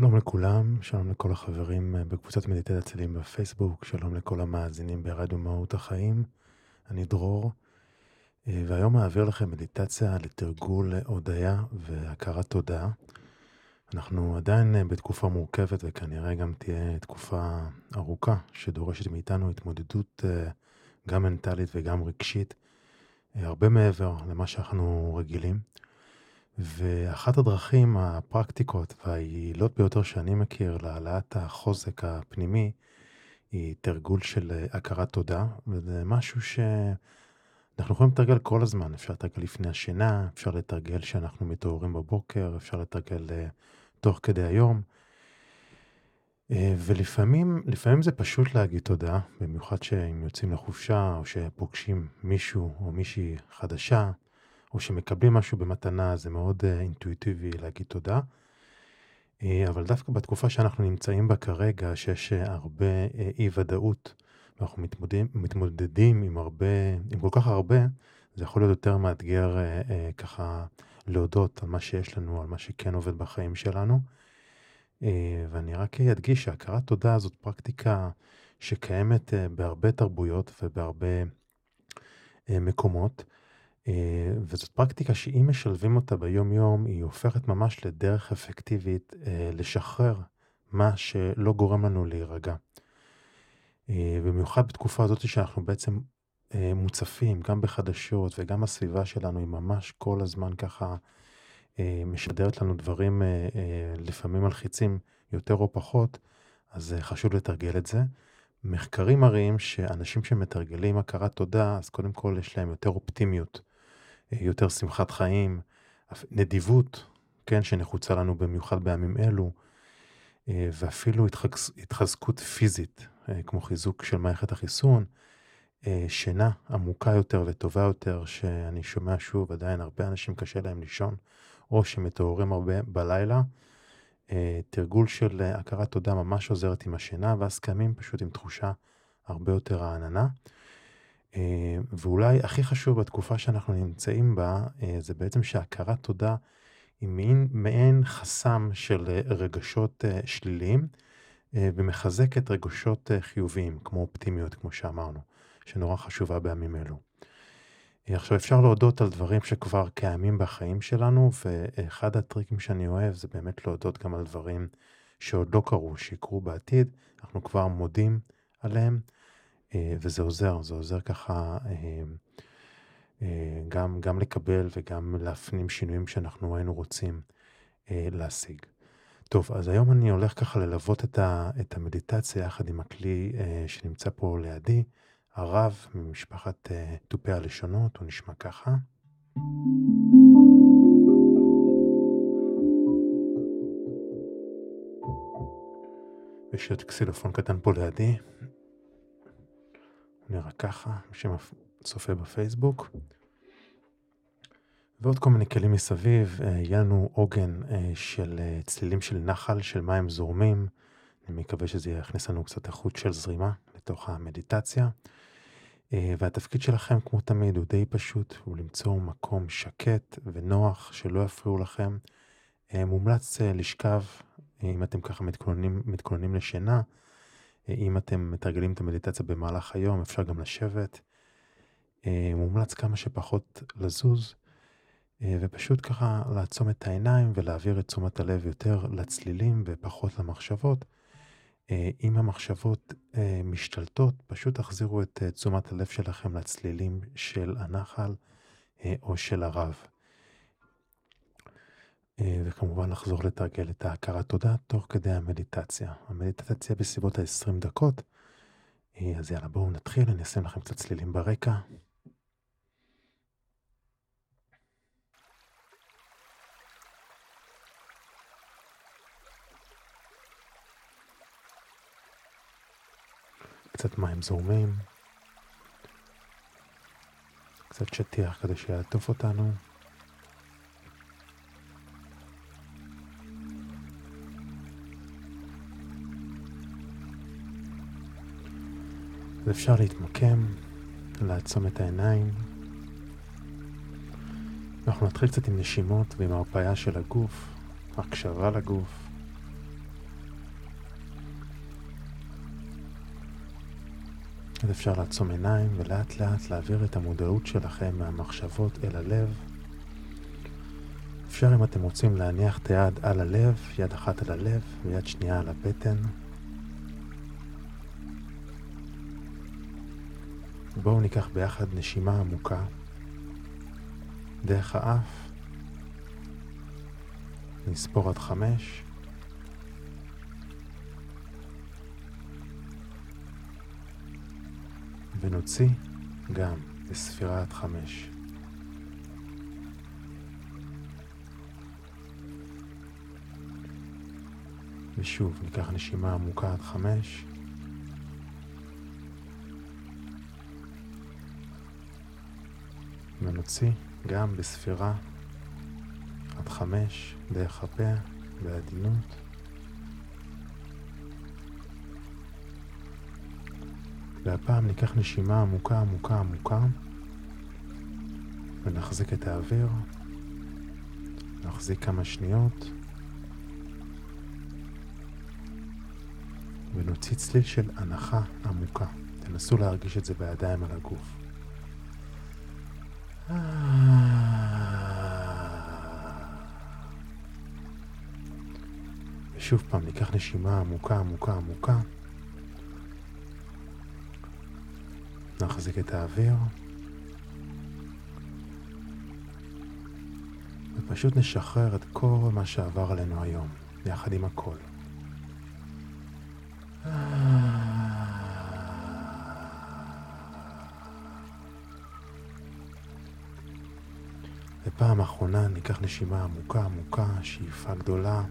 שלום לכולם, שלום לכל החברים אה, בקבוצת מדיטת צלילים בפייסבוק, שלום לכל המאזינים ברדיו מהות החיים. אני דרור, אה, והיום אעביר לכם מדיטציה לתרגול הודיה והכרת תודה. אנחנו עדיין אה, בתקופה מורכבת וכנראה גם תהיה תקופה ארוכה שדורשת מאיתנו התמודדות גם מנטלית וגם רגשית, הרבה מעבר למה שאנחנו רגילים. ואחת הדרכים הפרקטיקות והיעילות ביותר שאני מכיר להעלאת החוזק הפנימי היא תרגול של הכרת תודה, וזה משהו שאנחנו יכולים לתרגל כל הזמן, אפשר לתרגל לפני השינה, אפשר לתרגל כשאנחנו מתעוררים בבוקר, אפשר לתרגל אה, תוך כדי היום. אה, ולפעמים, לפעמים זה פשוט להגיד תודה, במיוחד שאם יוצאים לחופשה או שפוגשים מישהו או מישהי חדשה. או שמקבלים משהו במתנה, זה מאוד uh, אינטואיטיבי להגיד תודה. Uh, אבל דווקא בתקופה שאנחנו נמצאים בה כרגע, שיש uh, הרבה uh, אי ודאות, ואנחנו מתמודדים, מתמודדים עם הרבה, עם כל כך הרבה, זה יכול להיות יותר מאתגר uh, uh, ככה להודות על מה שיש לנו, על מה שכן עובד בחיים שלנו. Uh, ואני רק אדגיש שהכרת תודה זאת פרקטיקה שקיימת uh, בהרבה תרבויות ובהרבה uh, מקומות. אה, וזאת פרקטיקה שאם משלבים אותה ביום-יום, היא הופכת ממש לדרך אפקטיבית אה, לשחרר מה שלא גורם לנו להירגע. אה, במיוחד בתקופה הזאת שאנחנו בעצם מוצפים, גם בחדשות וגם הסביבה שלנו היא ממש כל הזמן ככה משדרת לנו דברים לפעמים מלחיצים יותר או פחות, אז חשוב לתרגל את זה. מחקרים מראים שאנשים שמתרגלים הכרת תודה, אז קודם כל יש להם יותר אופטימיות. יותר שמחת חיים, נדיבות, כן, שנחוצה לנו במיוחד בימים אלו, אה, ואפילו התחז... התחזקות פיזית, אה, כמו חיזוק של מערכת החיסון, אה, שינה עמוקה יותר וטובה יותר, שאני שומע שוב, עדיין הרבה אנשים קשה להם לישון, או שמתעוררים הרבה בלילה. תרגול של הכרת תודה ממש עוזרת עם השינה, ואז קמים פשוט עם תחושה הרבה יותר רעננה. אה, ואולי הכי חשוב בתקופה שאנחנו נמצאים בה, אה, זה בעצם שהכרת תודה היא מעין, מעין חסם של אה, רגשות שליליים, ומחזקת רגשות חיוביים, כמו אופטימיות, כמו שאמרנו, שנורא חשובה בימים אלו. עכשיו אפשר להודות על דברים שכבר קיימים בחיים שלנו, ואחד הטריקים שאני אוהב זה באמת להודות גם על דברים שעוד לא קרו, שיקרו בעתיד, אנחנו כבר מודים עליהם. אה, וזה עוזר, זה עוזר ככה אה, אה, גם, גם לקבל וגם להפנים שינויים שאנחנו היינו רוצים להשיג. טוב, אז היום אני הולך ככה ללוות את, ה, את המדיטציה יחד עם הכלי שנמצא פה לידי, הרב ממשפחת תופי הלשונות, הוא נשמע ככה. יש עוד קסילופון קטן פה לידי. נראה ככה, מי שצופה בפייסבוק. ועוד כל מיני כלים מסביב, אה, יהיה לנו עוגן אה, של אה, צלילים של נחל, של מים זורמים. אני מקווה שזה יכניס לנו קצת איכות של זרימה לתוך המדיטציה. והתפקיד שלכם, כמו תמיד, הוא די פשוט, הוא למצוא מקום שקט ונוח, שלא יפריעו לכם. מומלץ לשכב, אם אתם ככה מתכוננים, מתכוננים לשינה, אם אתם מתרגלים את המדיטציה במהלך היום, אפשר גם לשבת. אה, מומלץ כמה שפחות לזוז, אה, ופשוט ככה לעצום את העיניים ולהעביר את תשומת הלב יותר לצלילים ופחות למחשבות. אה, אם המחשבות משתלטות, פשוט תחזירו את תשומת הלב שלכם לצלילים של הנחל או של הרב. אה, וכמובן לחזור לתרגל את ההכרת תודה תוך כדי המדיטציה. המדיטציה בסביבות ה-20 דקות. אה, אז יאללה, בואו נתחיל, אני אשים לכם קצת צלילים ברקע. קצת מים זורמים, קצת שטיח כדי שיעטוף אותנו. ואפשר להתמקם, לעצום את העיניים. אנחנו נתחיל קצת עם נשימות ועם ההרפאיה של הגוף, הקשבה לגוף. אז אפשר לעצום עיניים ולאט לאט להעביר את המודעות שלכם מהמחשבות אל הלב. אפשר אם אתם רוצים להניח את היד על הלב, יד אחת על הלב ויד שנייה על הבטן. בואו ניקח ביחד נשימה עמוקה דרך האף. נספור עד חמש. ונוציא גם בספירה עד חמש. ושוב, ניקח נשימה עמוקה עד חמש. ונוציא גם בספירה עד חמש דרך הפה בעדינות. והפעם ניקח נשימה עמוקה עמוקה עמוקה ונחזיק את האוויר, נחזיק כמה שניות ונוציא צליל של הנחה עמוקה. תנסו להרגיש את זה בידיים על הגוף. ושוב פעם ניקח נשימה עמוקה עמוקה עמוקה. נחזיק את האוויר. ופשוט נשחרר את כל מה שעבר עלינו היום, יחד עם הכל. ופעם אחרונה ניקח נשימה עמוקה עמוקה, שאיפה גדולה,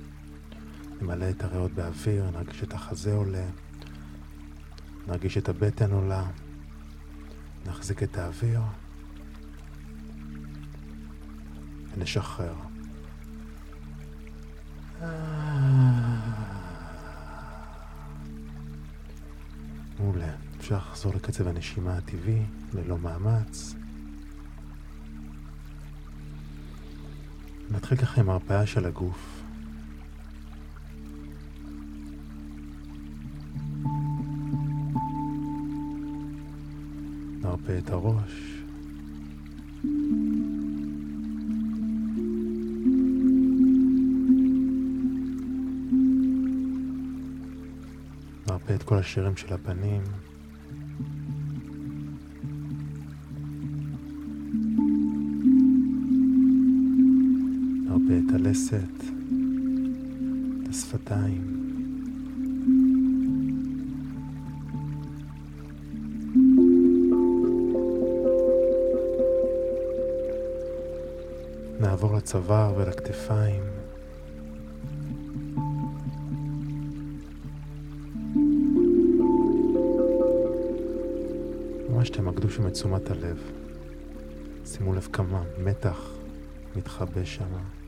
נמלא את הריאות באוויר, נרגיש את החזה עולה, נרגיש את הבטן עולה. נחזיק את האוויר ונשחרר. מעולה. אפשר לחזור לקצב הנשימה הטבעי ללא מאמץ. נתחיל ככה עם הרפאיה של הגוף. נרפה את הראש. נרפה את כל השירים של הפנים. את הלסת, את השפתיים. נעבור לצוואר ולכתפיים. ממש תמקדו שם את תשומת הלב. שימו לב כמה מתח מתחבא שם.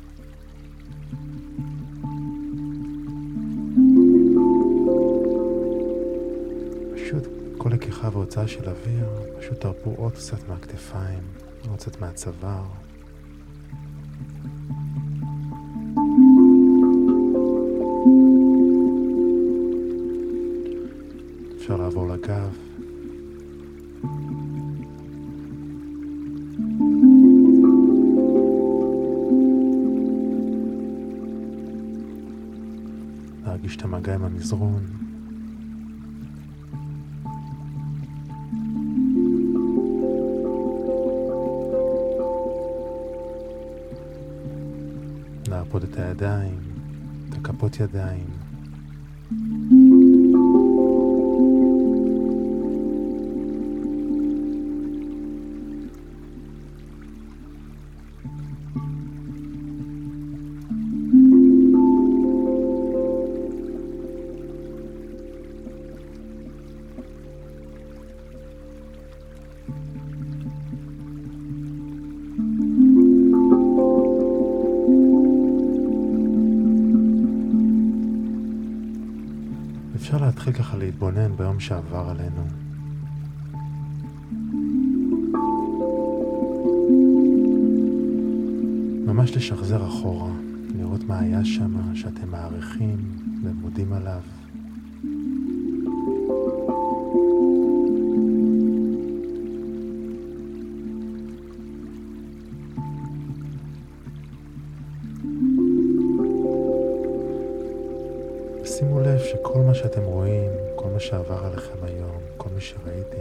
לקיחה והוצאה של אוויר, פשוט תרפו עוד קצת מהכתפיים, עוד קצת מהצוואר. אפשר לעבור לגב. להרגיש את המגע עם המזרון. את הידיים, את הכפות ידיים. להתחיל ככה להתבונן ביום שעבר עלינו. ממש לשחזר אחורה, לראות מה היה שם, שאתם מעריכים ומודים עליו.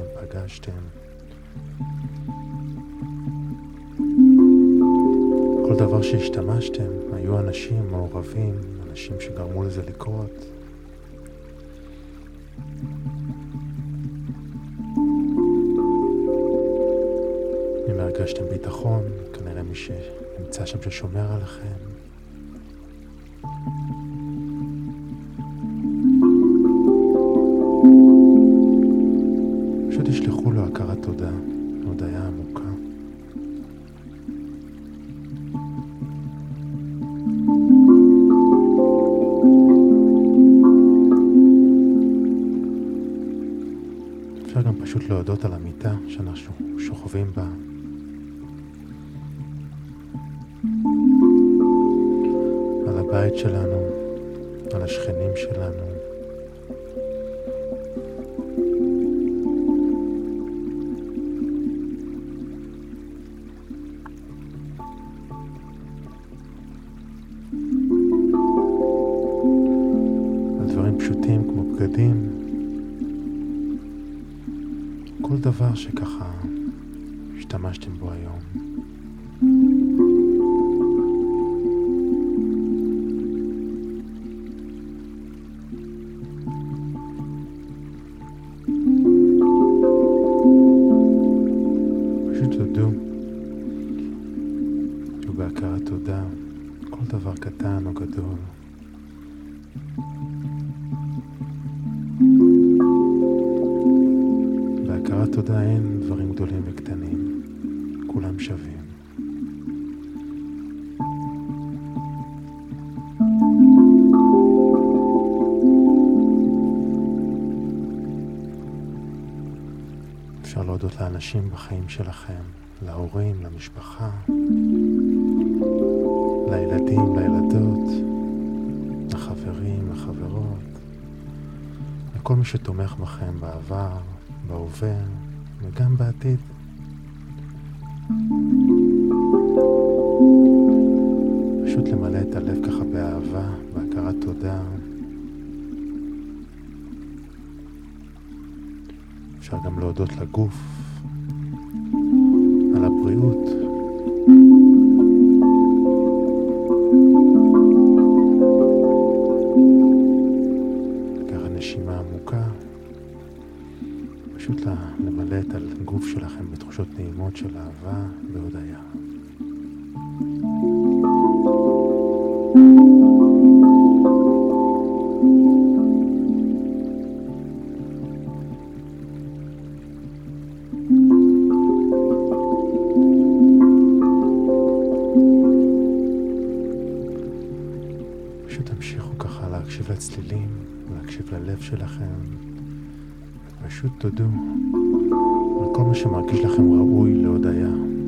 שראיתם, פגשתם, כל דבר שהשתמשתם, היו אנשים מעורבים, אנשים שגרמו לזה לקרות. אם הרגשתם ביטחון, כנראה מי שנמצא שם ששומר עליכם. שאנחנו שוכבים בה. על הבית שלנו, על השכנים שלנו. בחיים שלכם, להורים, למשפחה, לילדים, לילדות, לחברים, לחברות, לכל מי שתומך בכם בעבר, בהווה וגם בעתיד. פשוט למלא את הלב ככה באהבה, בהכרת תודה. אפשר גם להודות לגוף הבריאות. למלא את הגוף שלכם בתחושות נעימות של אהבה והודיה. תודו על כל מה שמרגיש לכם ראוי להודיה.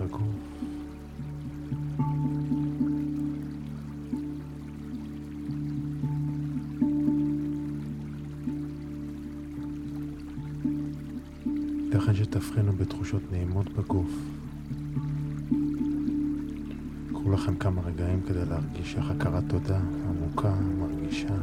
הגוף. ייתכן שתבחינו בתחושות נעימות בגוף. קחו לכם כמה רגעים כדי להרגיש איך הכרת תודה עמוקה, מרגישה.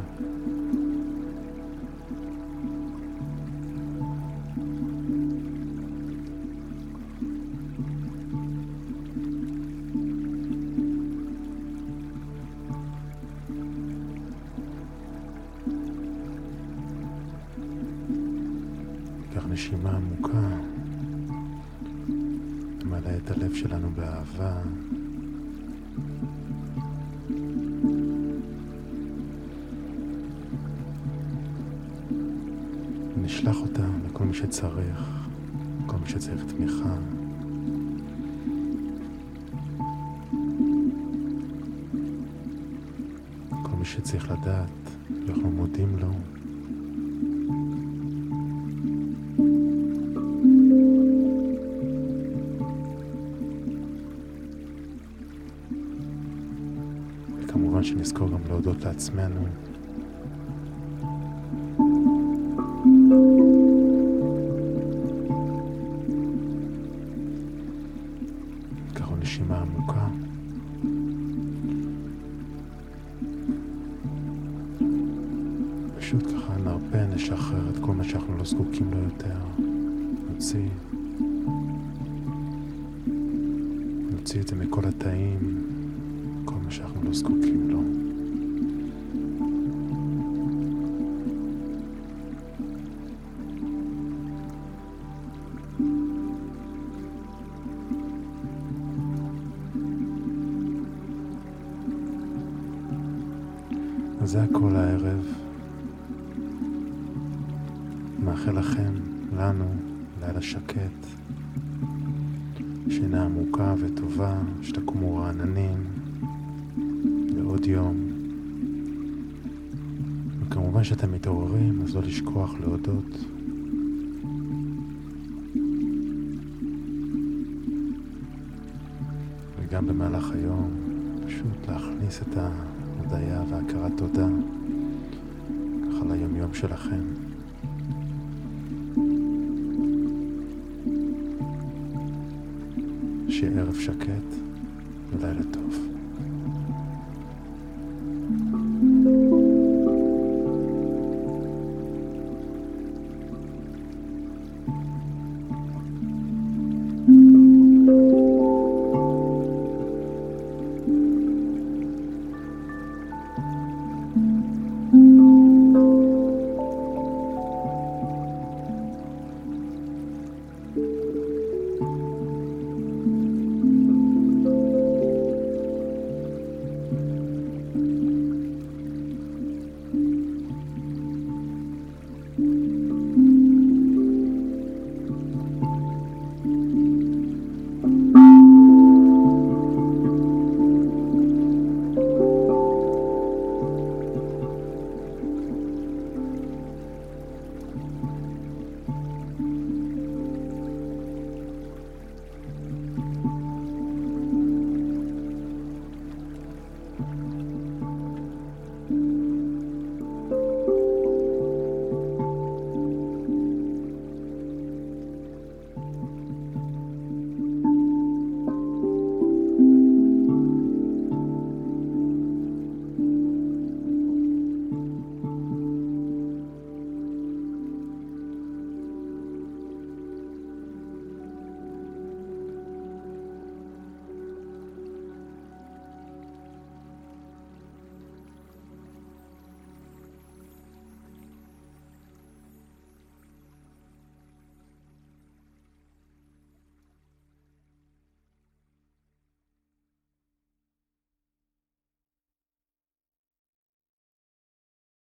לכל מי שצריך, כל מי שצריך תמיכה. כל מי שצריך לדעת שאנחנו מודים לו. וכמובן שנזכור גם להודות לעצמנו. זה הכל הערב. מאחל לכם, לנו, לילה שקט, שינה עמוקה וטובה, שתקומו רעננים לעוד יום. וכמובן שאתם מתעוררים, אז לא לשכוח להודות. וגם במהלך היום, פשוט להכניס את ההודיה והכרת תודה ככה ליומיום שלכם. שיהיה ערב שקט ולילה טוב.